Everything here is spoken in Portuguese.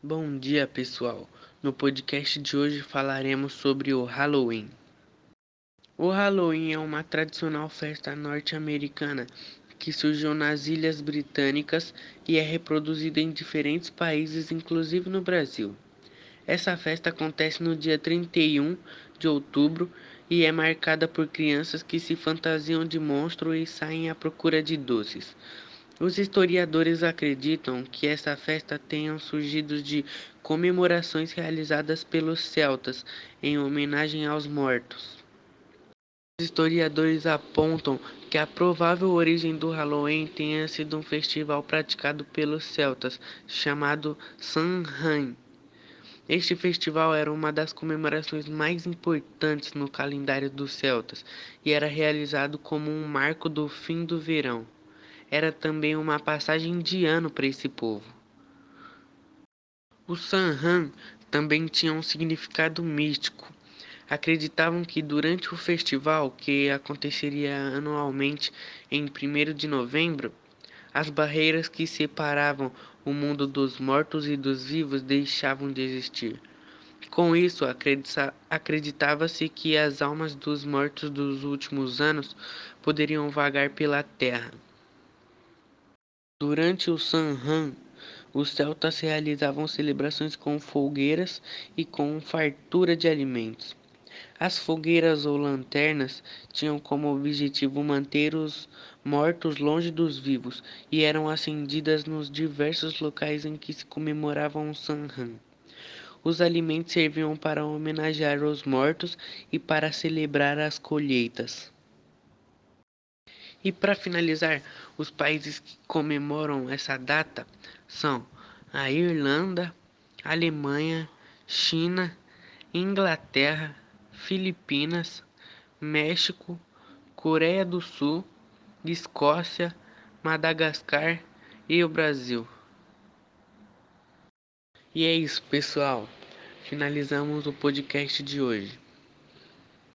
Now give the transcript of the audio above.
Bom dia, pessoal. No podcast de hoje falaremos sobre o Halloween. O Halloween é uma tradicional festa norte-americana que surgiu nas Ilhas Britânicas e é reproduzida em diferentes países, inclusive no Brasil. Essa festa acontece no dia 31 de outubro e é marcada por crianças que se fantasiam de monstro e saem à procura de doces. Os historiadores acreditam que essa festa tenha surgido de comemorações realizadas pelos celtas em homenagem aos mortos. Os historiadores apontam que a provável origem do Halloween tenha sido um festival praticado pelos celtas chamado Samhain. Este festival era uma das comemorações mais importantes no calendário dos celtas e era realizado como um marco do fim do verão era também uma passagem de ano para esse povo. O Samhain também tinha um significado místico. Acreditavam que durante o festival, que aconteceria anualmente em 1 de novembro, as barreiras que separavam o mundo dos mortos e dos vivos deixavam de existir. Com isso, acreditava-se que as almas dos mortos dos últimos anos poderiam vagar pela terra. Durante o Samhain, os celtas realizavam celebrações com fogueiras e com fartura de alimentos. As fogueiras ou lanternas tinham como objetivo manter os mortos longe dos vivos e eram acendidas nos diversos locais em que se comemoravam o Samhain. Os alimentos serviam para homenagear os mortos e para celebrar as colheitas. E para finalizar, os países que comemoram essa data são a Irlanda, Alemanha, China, Inglaterra, Filipinas, México, Coreia do Sul, Escócia, Madagascar e o Brasil. E é isso, pessoal. Finalizamos o podcast de hoje.